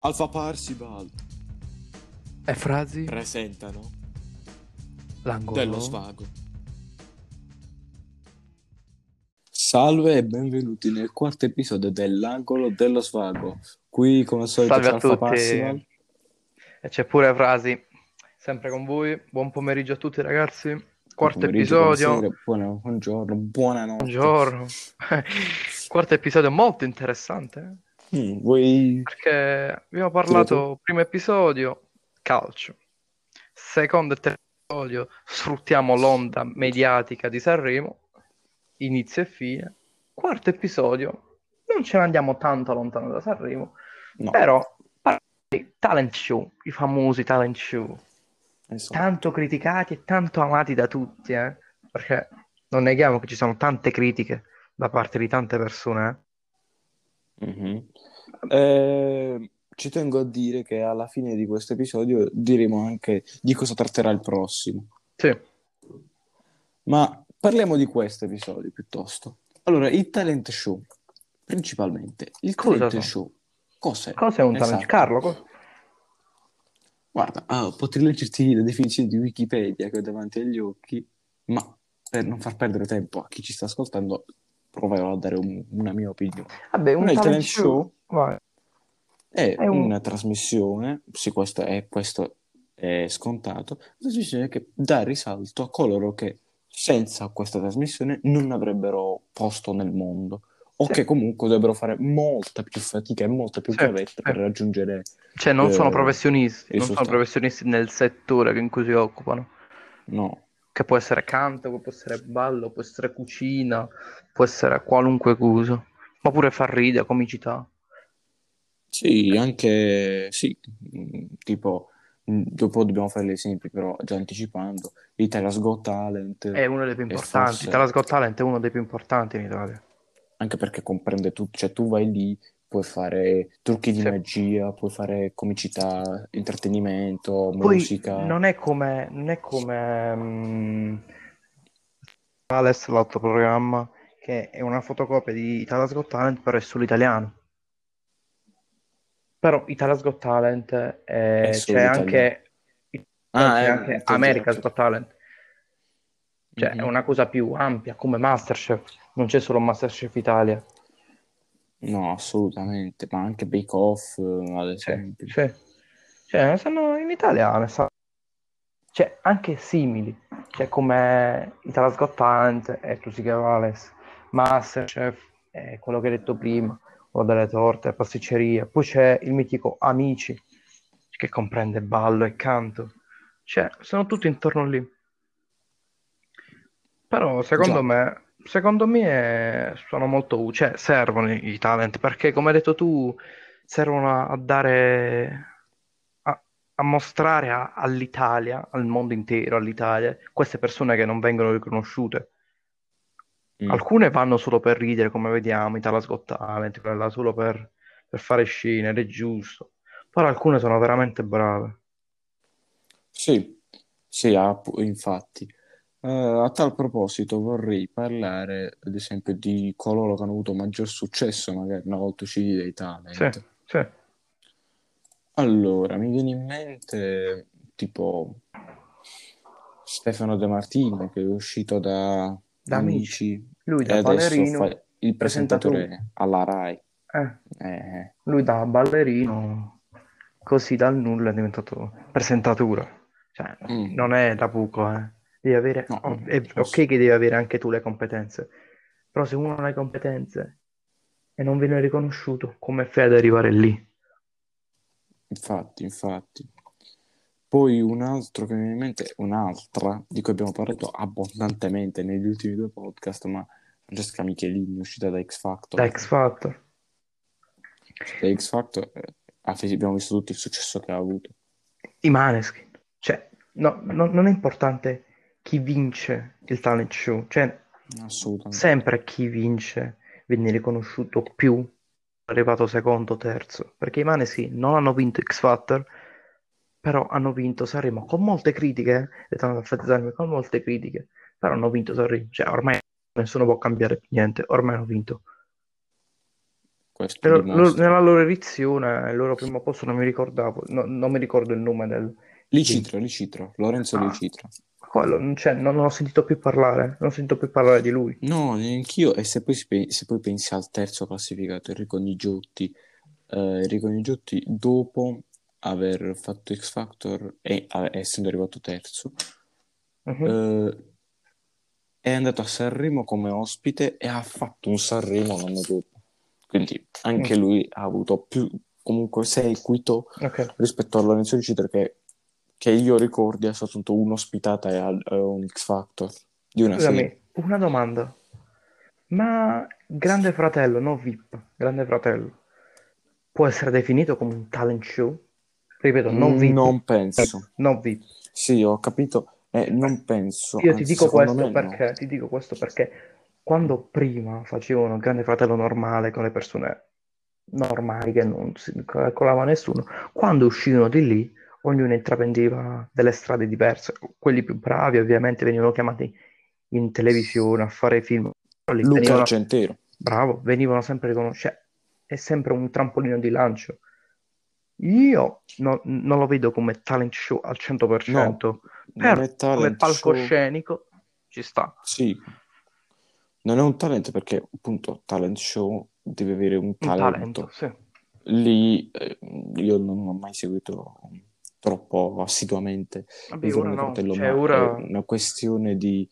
Alfa Parsibal E frasi? presentano L'angolo. dello svago. Salve e benvenuti nel quarto episodio dell'angolo dello svago. Qui come al solito Salve c'è a Alfa. Parsibal. E c'è pure frasi. Sempre con voi. Buon pomeriggio a tutti ragazzi. Quarto Buon episodio. buonasera, buona- buongiorno, buonanotte. Buongiorno. Quarto episodio molto interessante. Eh, Mm, vuoi... Perché abbiamo parlato, primo episodio, calcio. Secondo e terzo episodio, sfruttiamo l'onda mediatica di Sanremo. Inizio e fine. Quarto episodio, non ce ne andiamo tanto lontano da Sanremo. No, Però, talent show, i famosi talent show. esatto. tanto criticati e tanto amati da tutti, eh? Perché non neghiamo che ci sono tante critiche da parte di tante persone. Mhm. Eh, ci tengo a dire che alla fine di questo episodio diremo anche di cosa tratterà il prossimo. Sì, Ma parliamo di questo episodio piuttosto. Allora, il talent show, principalmente. Il Cosa talent sono? show, cos'è? cos'è un talent? Esatto. Carlo, cos- Guarda, ah, potrei leggerti la definizione di Wikipedia che ho davanti agli occhi, ma per non far perdere tempo a chi ci sta ascoltando, proverò a dare un- una mia opinione. Vabbè, un talent talent show... show. È, È un- una trasmissione, sì, questo è, questo è scontato, una trasmissione che dà risalto a coloro che senza questa trasmissione non avrebbero posto nel mondo o Sì. che comunque dovrebbero fare molta più fatica e molta più gavetta sì. per raggiungere... Cioè, non Eh, sono professionisti, non sono professionisti nel settore in cui si occupano. No, Che può essere canto, può essere ballo, può essere cucina, può essere qualunque cosa. Ma pure far ridere, comicità. sì, anche, sì, mh, tipo, mh, dopo dobbiamo fare gli esempi, però già anticipando, Italia's Got Talent, È uno dei più importanti. forse- Italia Got Talent è uno dei più importanti in Italia. anche perché comprende tutto, cioè tu vai lì, puoi fare trucchi di Sì. magia, puoi fare comicità, intrattenimento, Poi musica. non è come, non è come mm, Ales, l'altro programma, che è una fotocopia di Italia's Got Talent, però è solo italiano. Però Italia's Got Talent è- È solo c'è anche, Ah, c'è eh, anche inteso, America's. Got Talent. Cioè, è Mhm. una cosa più ampia, come Masterchef. Non c'è solo Masterchef Italia. No, assolutamente, ma anche Bake Off, eh, ad esempio. sì. Cioè, sono in italiano, sa- cioè, anche simili, cioè come Italia's Got Talent e Tu si chiama Ales, Masterchef, è quello che hai detto prima, o delle torte, pasticceria, poi c'è il mitico Amici, che comprende ballo e canto, cioè, sono tutti intorno lì. Però, secondo Già. me, secondo me sono molto utili, cioè, servono i i talent, perché come hai detto tu, servono a, a dare, a, mostrare a- all'Italia, al mondo intero, all'Italia, queste persone che non vengono riconosciute. Mm. Alcune vanno solo per ridere, come vediamo, Italia's Got Talent, quella solo per, per fare scene, ed è giusto. Però alcune sono veramente brave. Sì, sì, infatti. Eh, a tal proposito vorrei parlare, ad esempio, di coloro che hanno avuto maggior successo, magari una volta usciti dai Sì, talent. sì. Allora, mi viene in mente tipo Stefano De Martino che è uscito da Da Amici Lui da adesso ballerino, fa il presentatore alla Rai. eh, Eh, lui da ballerino, così dal nulla è diventato presentatura. Cioè, Mm. non è da poco, eh. Devi avere, No, oh, è ok che devi avere anche tu le competenze, però se uno non ha le competenze e non viene riconosciuto, come fai ad arrivare lì? infatti, infatti. Poi un altro che mi viene in mente, un'altra di cui abbiamo parlato abbondantemente negli ultimi due podcast, ma Francesca Michelini, uscita da X Factor. Da X Factor. Da X Factor eh, abbiamo visto tutti il successo che ha avuto. I Maneskin. Cioè, no, no- non è importante chi vince il talent show, cioè sempre chi vince viene riconosciuto più arrivato secondo, terzo, perché i Maneskin non hanno vinto X Factor, però hanno vinto Sanremo con molte critiche, eh, con molte critiche, però hanno vinto Sanremo, cioè ormai nessuno può cambiare niente, ormai hanno vinto. Però loro- nella loro edizione, il loro primo posto non mi ricordavo, no- non mi ricordo il nome del... Licitro, Licitro, Lorenzo Ah. Licitro. Quello, non, c'è, non, non ho sentito più parlare, non ho sentito più parlare di lui. No, neanch'io. E se poi, pe- se poi pensi al terzo classificato, Enrico Nigiotti, eh, Enrico Nigiotti dopo aver fatto X Factor e a- essendo arrivato terzo, Mhm. eh, è andato a Sanremo come ospite e ha fatto un Sanremo l'anno dopo. Quindi anche Mm. lui ha avuto più comunque seguito Ok. rispetto a Lorenzo Licitro che, che io ricordi è stato un'ospitata e a un X Factor di una serie. Scusami, una domanda. Ma Grande Fratello, no VIP, Grande Fratello, può essere definito come un talent show? Ripeto, non VIP. Non penso. non VIP. Sì, ho capito. Eh, non penso. Io ti dico me no. perché, ti dico questo perché quando prima facevano Grande Fratello normale con le persone normali che non si calcolava nessuno, quando uscivano di lì, ognuno intraprendeva delle strade diverse. Quelli più bravi ovviamente venivano chiamati in televisione a fare film. Luca venivano- Argentero. Bravo, venivano sempre riconosciuti. È sempre un trampolino di lancio. Io no- non lo vedo come talent show al 100%, però Non è come talent show. palcoscenico ci sta. Sì. Non è un talento perché appunto talent show deve avere un Un talento. talento, sì. Lì eh, io non ho mai seguito troppo assiduamente Vabbè, ora no, Fratello, cioè, ora- è una questione di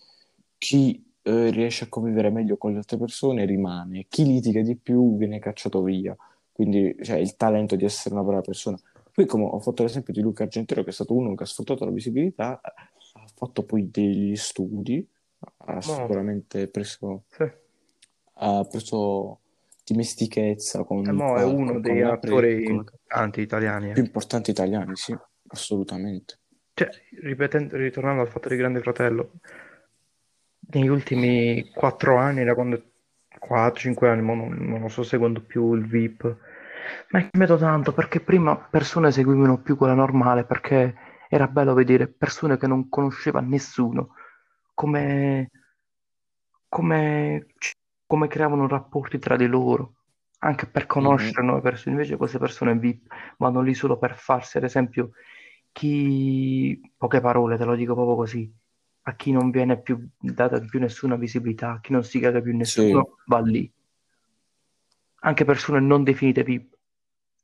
chi eh, riesce a convivere meglio con le altre persone rimane, chi litiga di più viene cacciato via. Quindi cioè, il talento di essere una brava persona. Poi, come ho fatto l'esempio di Luca Argentero, che è stato uno che ha sfruttato la visibilità, ha fatto poi degli studi, ha sicuramente preso, Sì. ha preso dimestichezza con E il mo è uno con dei attori pre- anti-italiani. eh. più importanti italiani, sì, assolutamente. Cioè, ripetendo, ritornando al fatto di Grande Fratello, negli ultimi quattro anni, da quando 4-5 anni, non, non lo sto seguendo più il VIP, ma è cambiato tanto perché prima persone seguivano più quella normale perché era bello vedere persone che non conosceva nessuno, come, come, come creavano rapporti tra di loro, anche per conoscere nuove persone. Invece queste persone VIP vanno lì solo per farsi, ad esempio, chi, poche parole, te lo dico proprio così, a chi non viene più data più nessuna visibilità, a chi non si caga più nessuno, va lì. Anche persone non definite VIP.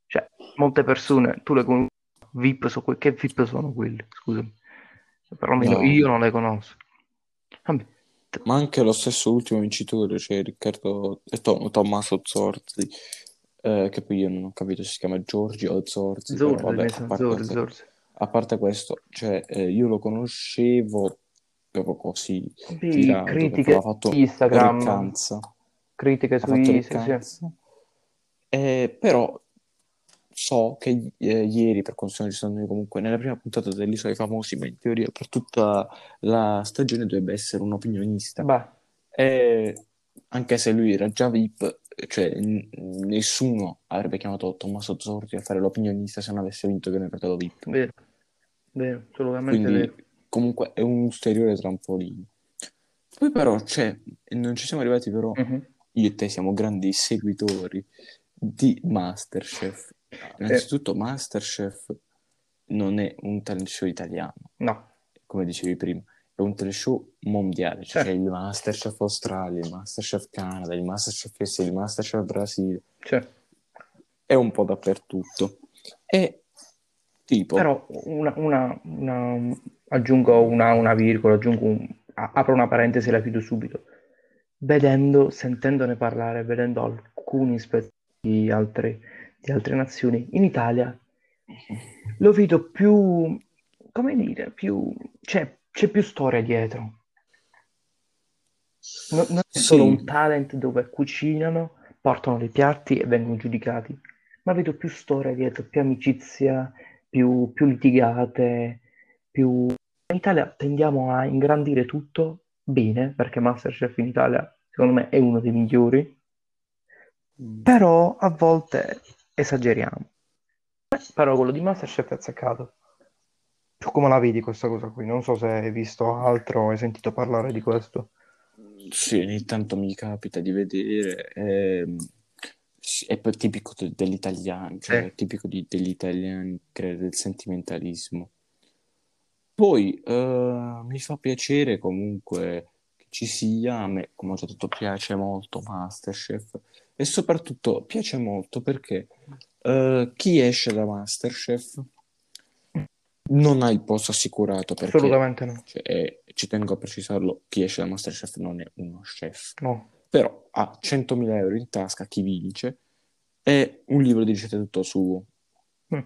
Cioè, molte persone, tu le conosci, VIP, so que- che VIP sono quelli? Scusami. Perlomeno No. io non le conosco. Vabbè, Ma anche lo stesso ultimo vincitore, cioè Riccardo e Tom- Tommaso Zorzi, eh, che poi io non ho capito se si chiama Giorgio o Zorzi, però Zorzi, vabbè, sa, parte, Zorzi, Zorzi. A parte questo, cioè, eh, io lo conoscevo proprio così, Vabbè, tirato, critiche fatto su Instagram, Riccanza, critiche su Instagram, sì. Eh, però so che eh, ieri, per quanto sono registrando comunque nella prima puntata dell'Isola dei Famosi, ma in teoria per tutta la stagione dovrebbe essere un opinionista. Beh, E anche se lui era già VIP, cioè n- nessuno avrebbe chiamato Tommaso Zorzi a fare l'opinionista se non avesse vinto che ne fratello VIP. vero, vero, assolutamente Quindi vero. comunque è un ulteriore trampolino. Poi però c'è, non ci siamo arrivati però, Mhm. io e te siamo grandi seguitori di Masterchef. Innanzitutto Masterchef non è un talent show italiano, No, come dicevi prima, è un talent show mondiale, cioè Certo. c'è il Masterchef Australia, il Masterchef Canada, il Masterchef USA, il Masterchef Brasile, cioè, è un po' dappertutto. E tipo, però una, una- una- aggiungo una, una virgola, aggiungo un- apro una parentesi e la chiudo subito. Vedendo, sentendone parlare, vedendo alcuni spettacoli di altre, di altre nazioni, in Italia lo vedo più, come dire, più, c'è, c'è più storia dietro. Non, non è Sì. solo un talent dove cucinano, portano dei piatti e vengono giudicati, ma vedo più storia dietro, più amicizia, più, più litigate, più... In Italia tendiamo a ingrandire tutto bene, perché Masterchef in Italia, secondo me, è uno dei migliori, mm, però a volte esageriamo. Però quello di Masterchef è azzeccato. Tu come la vedi questa cosa qui? Non so se hai visto altro o hai sentito parlare di questo. Sì, ogni tanto mi capita di vedere. ehm, Sì, È tipico de- dell'italiano, cioè è tipico di- degli italiani, credo, del sentimentalismo. Poi eh, mi fa piacere comunque che ci sia, a me, come ho già detto, piace molto Masterchef e soprattutto piace molto perché eh, chi esce da Masterchef non ha il posto assicurato perché Assolutamente no. cioè, eh, ci tengo a precisarlo, chi esce da Masterchef non è uno chef, No. Però ha 100.000 euro in tasca chi vince e un libro di ricette tutto suo. Mm.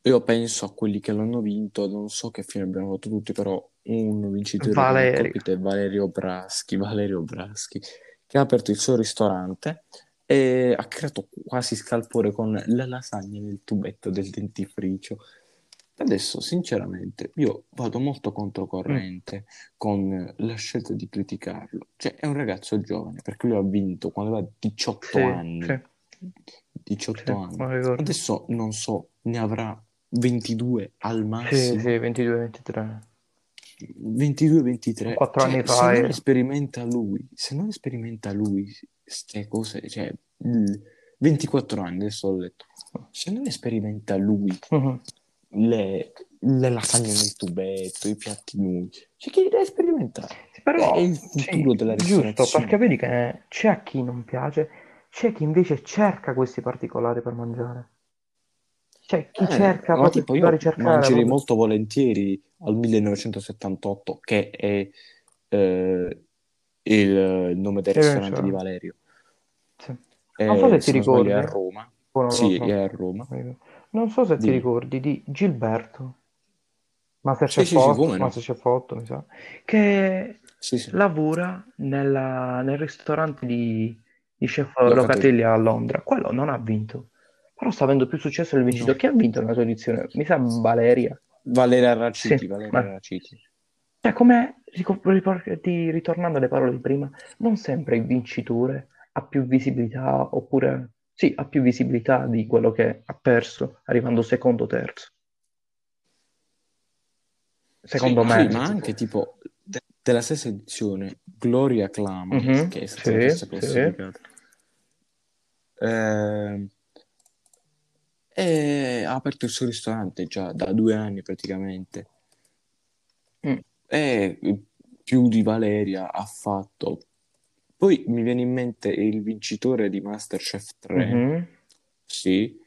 Io penso a quelli che l'hanno vinto, non so che fine abbiamo fatto tutti, però un vincitore Valerio. colpito è Valerio Braschi, Valerio Braschi, che ha aperto il suo ristorante e ha creato quasi scalpore con la lasagna nel tubetto del dentifricio. Adesso, sinceramente, io vado molto controcorrente con la scelta di criticarlo. Cioè, è un ragazzo giovane, perché lui ha vinto quando aveva 18 Sì, anni. sì, 18 sì, anni. Adesso non so, ne avrà 22 al Sì, massimo. sì, 22-23. 22-23. Quattro Cioè, anni se fa non era. esperimenta lui, se non esperimenta lui queste cose, cioè, il- 24 anni, adesso ho letto. Se non esperimenta lui Mhm. Le, le lasagne nel tubetto, i piatti nudi, cioè, chi deve sperimentare? Sì, Però, È il sì, futuro della giusto, ristorazione. perché vedi che c'è a chi non piace, c'è chi invece cerca questi particolari per mangiare. C'è chi Eh, cerca ma tipo io mangerei molto volentieri al 1978, che è eh, il nome del Sì, ristorante cioè, di Valerio. sì. Non so Eh, se ti è a ricordi, Roma. o non lo Sì, è a Roma. Non so se ti Dimmi. ricordi di Gilberto, Sì, Masterchef sì, sì, 8, come no? Masterchef 8, mi sa, che Sì, sì. lavora nella- nel ristorante di, di chef Locatelli. Locatelli a Londra. Quello non ha vinto, però sta avendo più successo del vincitore. No. Chi ha vinto nella sua edizione? Mi sa Valeria. Valeria Raciti, Sì, Valeria ma Raciti. cioè, come rico- ripor- ti- ritornando alle parole di prima, non sempre il vincitore ha più visibilità, oppure sì, ha più visibilità di quello che ha perso, arrivando secondo o terzo. Secondo Sì, me. ma anche tipo de- della stessa edizione, Gloria Clama, Mhm, che è stata Sì, terza sì. classificata, ehm, e ha aperto il suo ristorante già da due anni praticamente. Mm. E più di Valeria ha fatto. Poi mi viene in mente il vincitore di Masterchef 3, Mhm. sì,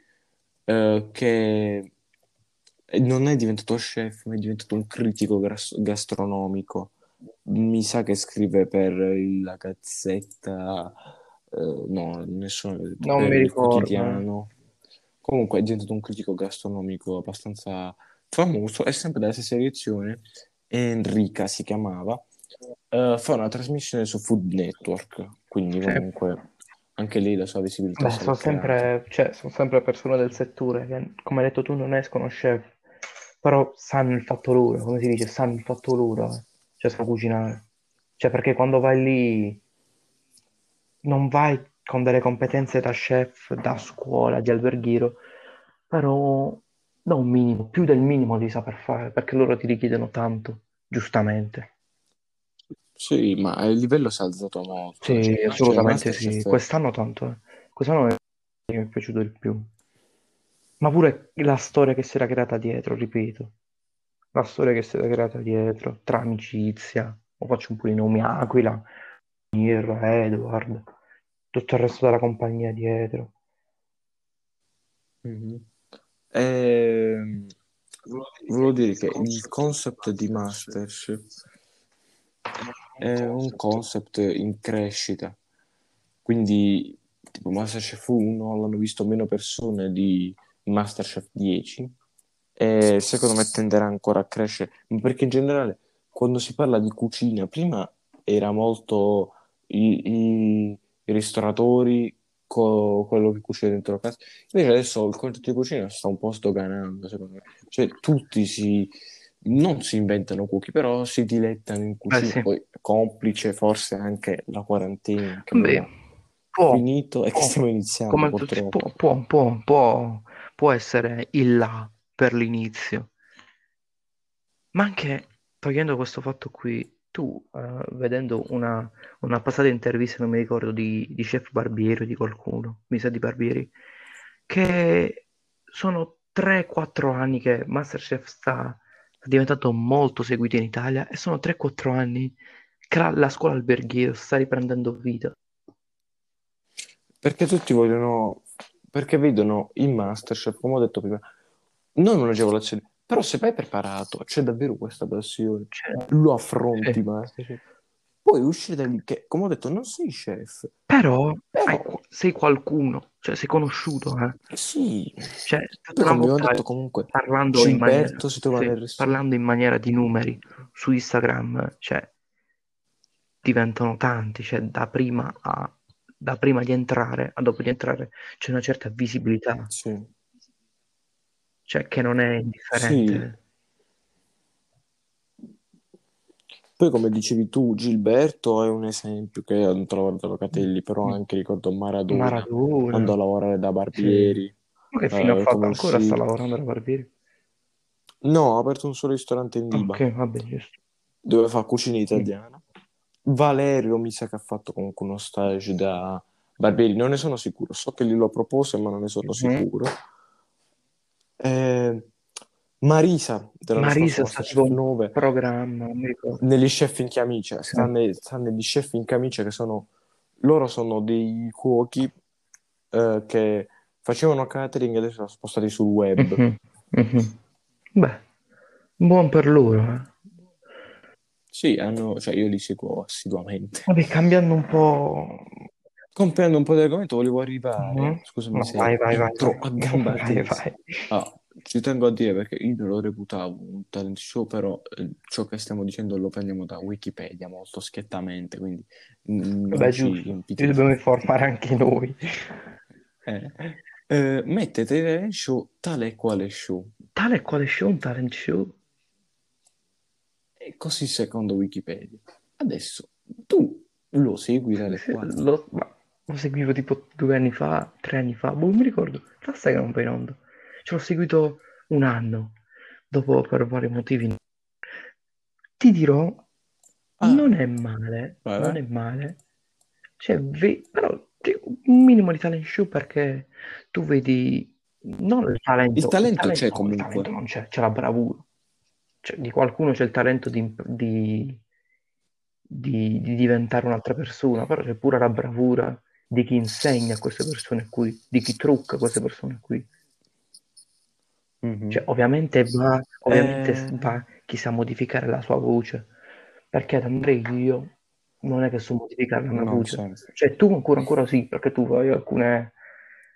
eh, che non è diventato chef, ma è diventato un critico gras- gastronomico. Mi sa che scrive per la Gazzetta, eh, no, nessuno, Non mi ricordo. quotidiano. Comunque è diventato un critico gastronomico abbastanza famoso, è sempre della stessa edizione. Enrica si chiamava. Eh, fa una trasmissione su Food Network, quindi Sì. comunque anche lei la sua visibilità Beh, sono sempre, cioè, sono sempre persone del settore che, come hai detto tu, non escono chef, però sanno il fatto loro, come si dice, sanno il fatto loro, eh. Cioè sanno cucinare. Cioè, perché quando vai lì non vai con delle competenze da chef, da scuola, di alberghiero, però da un minimo, più del minimo di saper fare, perché loro ti richiedono tanto, giustamente. Sì, ma il livello si è alzato molto. Sì, Cioè, assolutamente sì. Masterchef- Quest'anno tanto, eh. Quest'anno mi è piaciuto di più. Ma pure la storia che si era creata dietro, ripeto. La storia che si era creata dietro, tra amicizia, o faccio un po' i nomi, Aquila, Mir, Edward, tutto il resto della compagnia dietro. Mhm. Ehm, volevo dire che il concept di Masterchef è un concept in crescita, quindi tipo Masterchef 1 l'hanno visto meno persone di Masterchef 10 e secondo me tenderà ancora a crescere, perché in generale quando si parla di cucina, prima era molto i, i- ristoratori con quello che cucina dentro la casa, invece adesso il concetto di cucina sta un po' sdoganando, secondo me. Cioè tutti si, non si inventano cookie, però si dilettano in cucina, sì. poi complice forse anche la quarantena che Beh, può, finito e che stiamo iniziando come purtroppo. può, può, può, può, può essere il là per l'inizio, ma anche togliendo questo fatto qui, tu, eh, vedendo una, una passata intervista, non mi ricordo, di, di Chef Barbieri o di qualcuno, mi sa di Barbieri, che sono 3-4 anni che Masterchef sta, sta diventando molto seguito in Italia e sono 3-4 anni la, la scuola alberghiera sta riprendendo vita. Perché tutti vogliono, perché vedono in Masterchef, come ho detto prima, non un'agevolazione, però se vai preparato, c'è davvero questa passione, Cioè, lo affronti sì. Masterchef, puoi uscire da lì che, come ho detto, non sei chef, Però però hai- sei qualcuno, cioè sei conosciuto, eh. eh sì, Cioè, volta detto comunque, parlando in maniera, si trova sì, nel parlando in maniera di numeri su Instagram, cioè diventano tanti, cioè da prima a da prima di entrare a dopo di entrare c'è una certa visibilità, sì, cioè che non è sì, indifferente. poi come dicevi tu, Gilberto è un esempio che hanno trovato Locatelli, però Mm. anche ricordo Maradona, Maradona, andò a lavorare da sì. Barbieri, Ma che fine ha eh, fatto? come Ancora sta lavorando da Barbieri? no, ha aperto un solo ristorante in Liba, Ok, vabbè, giusto. dove fa cucina italiana. Valerio mi sa che ha fatto comunque uno stage da Barbieri, non ne sono sicuro, so che glielo propose, ma non ne sono Mhm. sicuro. Eh, Marisa dell'anno Marisa sta tipo Masterchef un 9, programma, negli chef in camicia, Sì. sta, ne- sta negli chef in camicia che sono, loro sono dei cuochi eh, che facevano catering e adesso sono spostati sul web. Mhm, mhm. Beh, buon per loro, eh. Sì, hanno, cioè io li seguo assiduamente. Vabbè, cambiando un po'. Comprendo un po' di argomento, volevo arrivare, Mhm. scusami No, se vai, vai, vai, entro vai. a gamba Vai, vai. Ah, ci tengo a dire perché io non lo reputavo un talent show, però eh, ciò che stiamo dicendo lo prendiamo da Wikipedia molto schiettamente, quindi Vabbè, giusto. Ci dobbiamo informare anche noi. Eh, eh, mettete talent show tale e quale show, Tale e quale show, un talent show? Così secondo Wikipedia. Adesso tu lo segui tale e Sì, quale. Lo, lo seguivo tipo due anni fa, tre anni fa, boh, non mi ricordo. Basta che non va in onda. Ce l'ho seguito un anno, dopo per vari motivi. Ti dirò, non Ah, è male, vai, non è male. Cioè, ve- però un minimo di talent show perché tu vedi non il Il talento, il talento talento, c'è no, il talento comunque. non c'è, c'è la bravura. Cioè, di qualcuno c'è il talento di, di- di- di diventare un'altra persona, però c'è pure la bravura di chi insegna a queste persone qui, di chi trucca queste persone qui. Mhm. Cioè, ovviamente va, ovviamente Eh, va chi sa modificare la sua voce, perché ad Andrea io non è che so modificare la mia non voce. sempre. Cioè, tu ancora, ancora sì, perché tu fai alcune,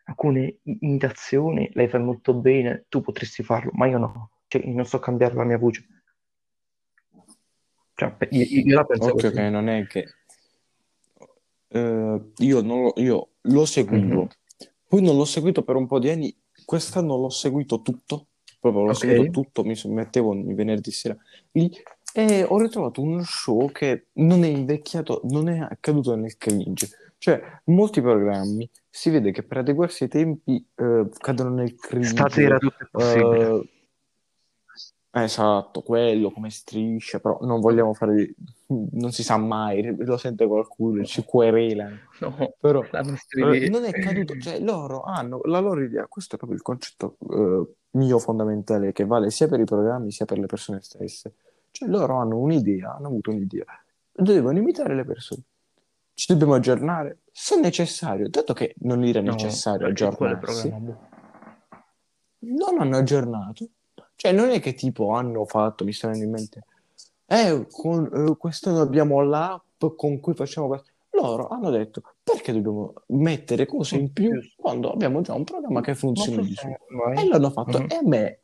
alcune imitazioni, le fai molto bene, tu potresti farlo, ma io no. Cioè, io non so cambiare la mia voce. Cioè, io, io- la penso Ok, ok, così. non è che eh, io, non lo, io lo seguivo, Mhm. poi non l'ho seguito per un po' di anni, quest'anno l'ho seguito tutto, proprio l'ho Ok. seguito tutto, mi mettevo ogni venerdì sera lì e ho ritrovato un show che non è invecchiato, non è caduto nel cringe. Cioè, molti programmi si vede che per adeguarsi ai tempi eh, cadono nel Stasera cringe. tutto è possibile. eh, Esatto, quello come striscia, però non vogliamo fare, non si sa mai, lo sente qualcuno, ci querelano, No, però non è caduto, cioè loro hanno la loro idea, questo è proprio il concetto eh, mio fondamentale che vale sia per i programmi sia per le persone stesse, cioè loro hanno un'idea, hanno avuto un'idea, devono imitare le persone, ci dobbiamo aggiornare. Se necessario, dato che non era No, necessario il aggiornarsi, boh. non hanno aggiornato. Cioè, non è che tipo hanno fatto, mi sta venendo in mente, eh, con, eh, quest'anno abbiamo l'app con cui facciamo questo. Loro hanno detto, perché dobbiamo mettere cose in più quando abbiamo già un programma che funziona di se... E l'hanno fatto, Mhm. e a me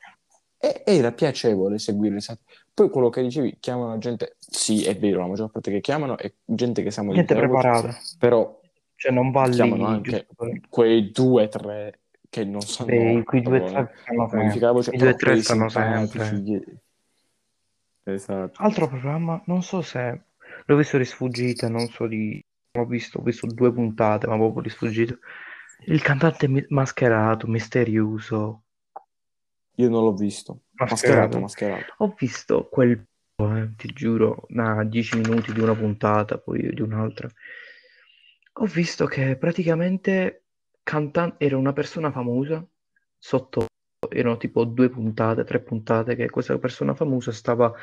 e- era piacevole seguire. Poi quello che dicevi, chiamano gente, sì, è vero, la maggior parte che chiamano è gente che sa Gente preparata. però Cioè, non va chiamano anche per... quei due o tre che non sanno Beh, quei due tre sempre. la voce, I due tre simpatici. sempre. Esatto. Altro programma, non so se l'ho visto di sfuggita, non so di... Ho visto, ho visto due puntate, ma proprio di sfuggita. Il cantante mi- mascherato, misterioso. Io non l'ho visto. Mascherato, Mascherato. mascherato. Ho visto quel eh, ti giuro, na 10 minuti di una puntata, poi di un'altra. Ho visto che praticamente canta- era una persona famosa, sotto erano tipo due puntate, tre puntate, che questa persona famosa stava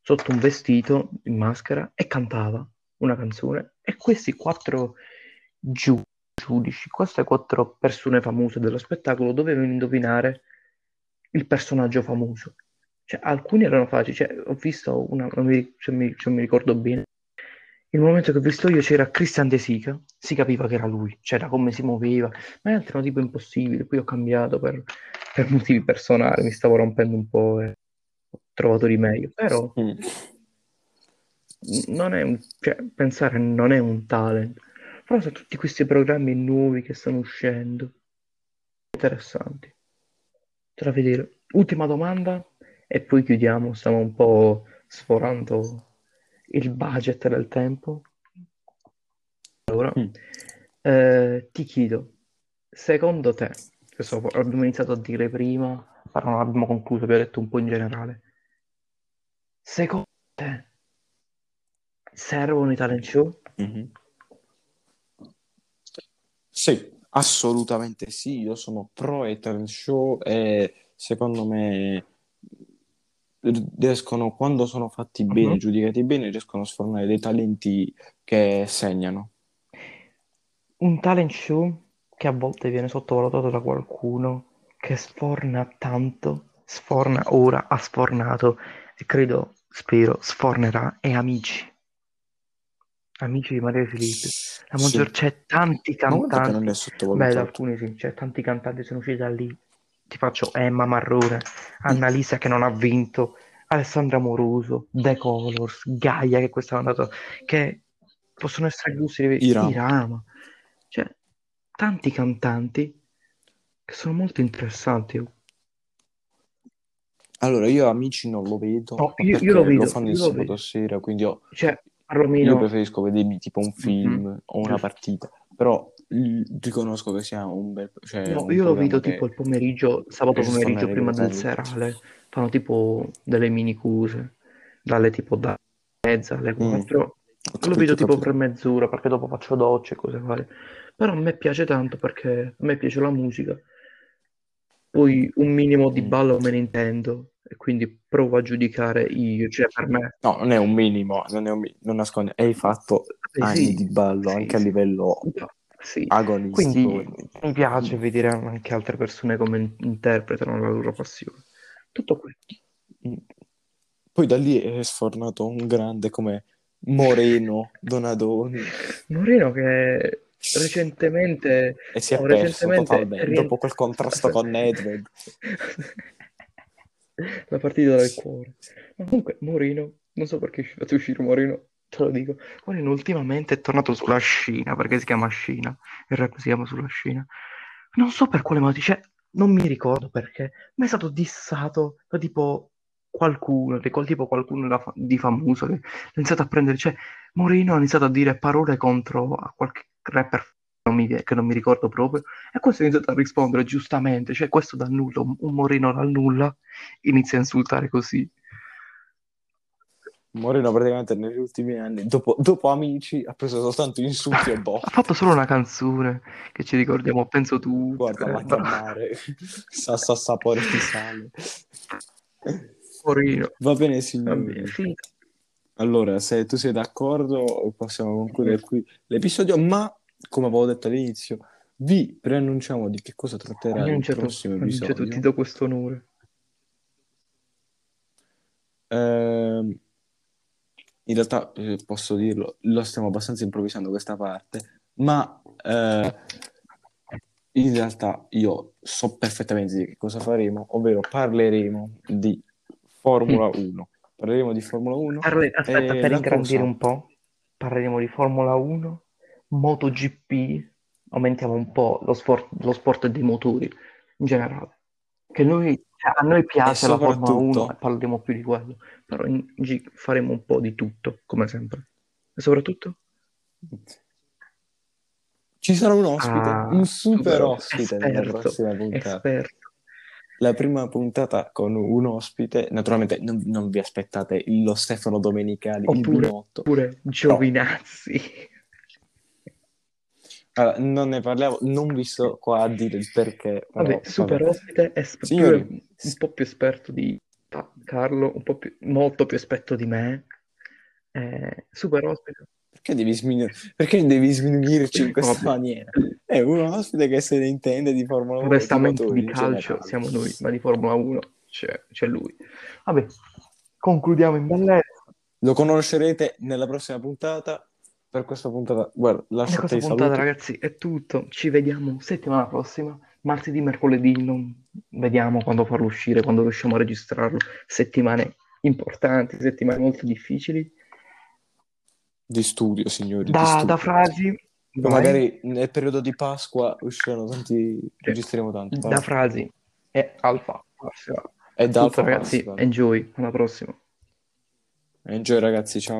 sotto un vestito in maschera e cantava una canzone. E questi quattro giu- giudici, queste quattro persone famose dello spettacolo dovevano indovinare il personaggio famoso. Cioè, alcuni erano facili, cioè, ho visto una, non mi, se mi, se mi ricordo bene, il momento che ho visto io c'era Christian De Sica, si capiva che era lui, c'era come si muoveva, ma altri erano tipo impossibili, poi ho cambiato per, per motivi personali, mi stavo rompendo un po' e ho trovato di meglio, però Mm. non è un, cioè, pensare non è un talent, però sono tutti questi programmi nuovi che stanno uscendo, interessanti. Tra vedere. Ultima domanda e poi chiudiamo, stiamo un po' sforando il budget del tempo. Allora, Mm. eh, ti chiedo, secondo te, questo abbiamo iniziato a dire prima, però non abbiamo concluso, abbiamo detto un po' in generale. Secondo te servono i talent show? Mhm. Sì, assolutamente sì, io sono pro ai talent show e secondo me riescono, quando sono fatti bene, Mhm. giudicati bene, riescono a sfornare dei talenti che segnano. Un talent show che a volte viene sottovalutato da qualcuno che sforna tanto, sforna ora, ha sfornato e credo, spero, sfornerà, è Amici. Amici di Maria Filippi. La Sì. maggior c'è tanti cantanti. non è Beh, alcuni sì, c'è tanti cantanti sono usciti da lì. Ti faccio Emma Marrone, Annalisa che non ha vinto, Alessandra Moroso, The Colors, Gaia che quest'anno è andato, che possono essere gusti di Irama. Irama. Cioè, tanti cantanti che sono molto interessanti. Allora, io amici non lo vedo, No, io, io lo vedo, fanno io il lo sabato vedo. sera, quindi io, Cioè, io Romino, preferisco vedermi tipo un film Mhm, o una partita, però riconosco che sia un bel, cioè No, un io lo vedo tipo il pomeriggio, sabato pomeriggio prima del serale, fanno tipo delle mini cose, dalle tipo da mezza alle Mm, 4. ho Lo vedo tipo per mezz'ora perché dopo faccio docce e cose varie. Però a me piace tanto perché a me piace la musica. Poi un minimo di Mm. ballo me ne intendo e quindi provo a giudicare io, cioè per me. No, non è un minimo, non è un non nasconde, hai fatto Anni sì, di ballo anche a livello Sì. agonistico. Quindi mi piace vedere anche altre persone come in- interpretano la loro passione. Tutto qui. Mm. Poi da lì è sfornato un grande come Moreno Donadoni Moreno che recentemente e si è no, perso totalmente dopo quel contrasto con Nedved. la partita del cuore. Ma comunque Moreno, non so perché è fatto uscire Moreno, te lo dico. Moreno ultimamente è tornato sulla scina, perché si chiama scina, il rap si chiama sulla scina. Non so per quale motivo, cioè, non mi ricordo perché, ma è stato dissato da tipo qualcuno, di tipo qualcuno fa- di famoso che ha iniziato a prendere, cioè Moreno ha iniziato a dire parole contro a qualche rapper non mi che non mi ricordo proprio, e questo ha iniziato a rispondere giustamente, cioè questo dal nulla, un, Moreno dal nulla inizia a insultare così. Moreno praticamente negli ultimi anni, dopo, dopo Amici, ha preso soltanto insulti e Ha botte. fatto solo una canzone che ci ricordiamo, penso tu. Guarda, eh, latte a no. mare, sa, sa sapore di sale. Moreno. Va bene, Va signori. bene, finita. Allora, se tu sei d'accordo, possiamo concludere qui l'episodio, ma come avevo detto all'inizio, vi preannunciamo di che cosa tratterà il Annunciato, prossimo annunciato, ti episodio. do questo onore. Ehm, in realtà, eh, posso dirlo, lo stiamo abbastanza improvvisando questa parte, ma eh, in realtà io so perfettamente di che cosa faremo, ovvero parleremo di Formula 1. Parleremo di Formula 1 Parle- Aspetta, per ingrandire cosa... un po', parleremo di Formula 1, MotoGP, aumentiamo un po' lo sport, lo sport dei motori in generale. Che noi, cioè, a noi piace la Formula 1 e parleremo più di quello, però in G faremo un po' di tutto, come sempre. E soprattutto? ci sarà un ospite, Ah, un super ospite nella esperto, prossima puntata. esperto. la prima puntata con un ospite, naturalmente non, non vi aspettate lo Stefano Domenicali, il Oppure, binotto. oppure Giovinazzi. Allora, non ne parliamo, non vi sto qua a dire il perché. però, Vabbè, super vabbè. ospite, esp- Signori, un po' più esperto di Carlo, un po' più, molto più esperto di me. Eh, super ospite. perché devi, sminu- perché devi sminuirci in questa Vabbè. maniera? È un ospite che se ne intende di Formula 1 Onestamente tifotori di calcio generale. siamo noi, ma di Formula 1 c'è, c'è lui. Vabbè, concludiamo in bellezza. Lo conoscerete nella prossima puntata. Per questa puntata, guarda, Per lasciate questa puntata, saluti. ragazzi, è tutto. Ci vediamo settimana prossima, martedì, mercoledì. Non... Vediamo quando farlo uscire, quando riusciamo a registrarlo. Settimane importanti, settimane molto difficili. Di studio, signori, Da, studio. da frasi, vai. magari nel periodo di Pasqua usciranno tanti, Sì. registriamo tanti. da vai. frasi e alfa. E da Tutto, ragazzi. Alfa Pasqua. Enjoy. Alla prossima. Enjoy ragazzi, ciao.